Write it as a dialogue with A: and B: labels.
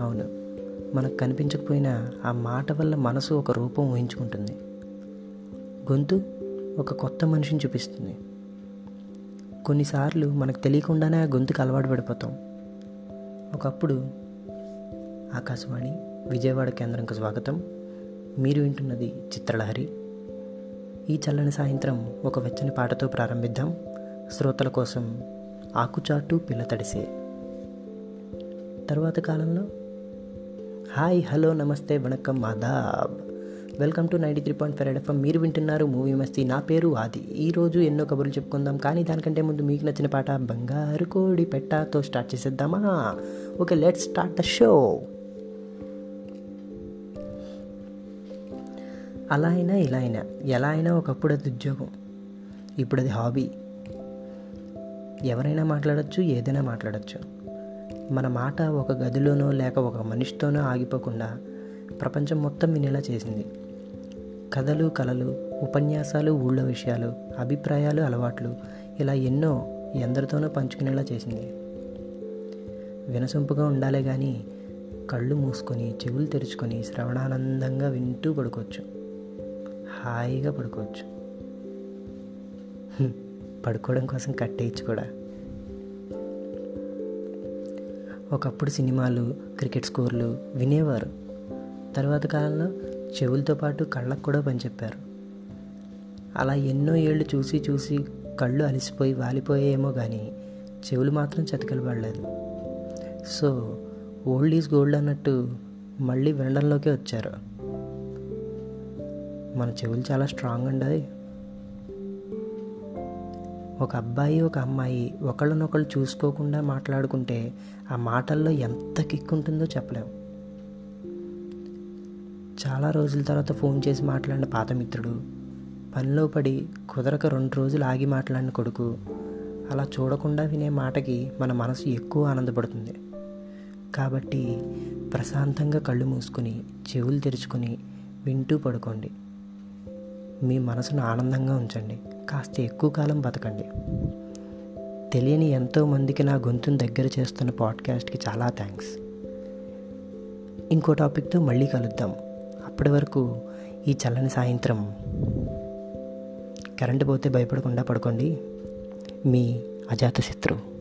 A: అవును. మనకు కనిపించకపోయినా ఆ మాట వల్ల మనసు ఒక రూపం ఊహించుకుంటుంది. గొంతు ఒక కొత్త మనిషిని చూపిస్తుంది. కొన్నిసార్లు మనకు తెలియకుండానే ఆ గొంతుకు అలవాటు పడిపోతాం. ఒకప్పుడు ఆకాశవాణి విజయవాడ కేంద్రంకు స్వాగతం. మీరు వింటున్నది చిత్రలహరి. ఈ చల్లని సాయంత్రం ఒక వెచ్చని పాటతో ప్రారంభిద్దాం. శ్రోతల కోసం ఆకుచాటు పిల్ల తడిసే తరువాత కాలంలో హాయ్ హలో నమస్తే వణకం మాదాబ్ welcome to ninety three point five FM. మీరు వింటున్నారు మూవీ మస్తీ. నా పేరు ఆది. ఈరోజు ఎన్నో కబుర్లు చెప్పుకుందాం కానీ దానికంటే ముందు మీకు నచ్చిన పాట బంగారు కోడి పెట్టాతో స్టార్ట్ చేసేద్దామా? Okay let's start the show. అలా అయినా ఇలా అయినా ఎలా అయినా ఒకప్పుడు అది ఉద్యోగం ఇప్పుడు అది హాబీ. ఎవరైనా మాట్లాడచ్చు ఏదైనా మాట్లాడచ్చు. మన మాట ఒక గదిలోనో లేక ఒక మనిషితోనో ఆగిపోకుండా ప్రపంచం మొత్తం వినేలా చేసింది. కథలు కళలు ఉపన్యాసాలు ఊళ్ళో విషయాలు అభిప్రాయాలు అలవాట్లు ఇలా ఎన్నో ఎందరితోనో పంచుకునేలా చేసింది. వినసొంపుగా ఉండాలే కానీ కళ్ళు మూసుకొని చెవులు తెరుచుకొని శ్రవణానందంగా వింటూ పడుకోవచ్చు. హాయిగా పడుకోవచ్చు. పడుకోవడం కోసం కట్టేయచ్చు కూడా. ఒకప్పుడు సినిమాలు క్రికెట్ స్కోర్లు వినేవారు. తర్వాత కాలంలో చెవులతో పాటు కళ్ళకు కూడా పనిచెప్పారు. అలా ఎన్నో ఏళ్ళు చూసి చూసి కళ్ళు అలసిపోయి వాలిపోయేమో కానీ చెవులు మాత్రం చతికలు పడలేదు. సో ఓల్డ్ ఈజ్ గోల్డ్ అన్నట్టు మళ్ళీ వినడంలోకే వచ్చారు. మన చెవులు చాలా స్ట్రాంగ్ అండి ఒక అబ్బాయి ఒక అమ్మాయి ఒకళ్ళనొకళ్ళు చూసుకోకుండా మాట్లాడుకుంటే ఆ మాటల్లో ఎంత కిక్ ఉంటుందో చెప్పలేము చాలా రోజుల తర్వాత ఫోన్ చేసి మాట్లాడిన పాత మిత్రుడు పనిలో పడి కుదరక రెండు రోజులు ఆగి మాట్లాడిన కొడుకు అలా చూడకుండా వినే మాటకి మన మనసు ఎక్కువ ఆనందపడుతుంది. కాబట్టి ప్రశాంతంగా కళ్ళు మూసుకొని చెవులు తెరుచుకొని వింటూ పడుకోండి. మీ మనసును ఆనందంగా ఉంచండి. కాస్త ఎక్కువ కాలం బతకండి. తెలియని ఎంతోమందికి నా గొంతును దగ్గర చేస్తున్న పాడ్కాస్ట్కి చాలా థ్యాంక్స్ ఇంకో టాపిక్తో మళ్ళీ కలుద్దాం. అప్పటి వరకు ఈ చల్లని సాయంత్రం. కరెంటు పోతే భయపడకుండా పడుకోండి. మీ అజాతశత్రువు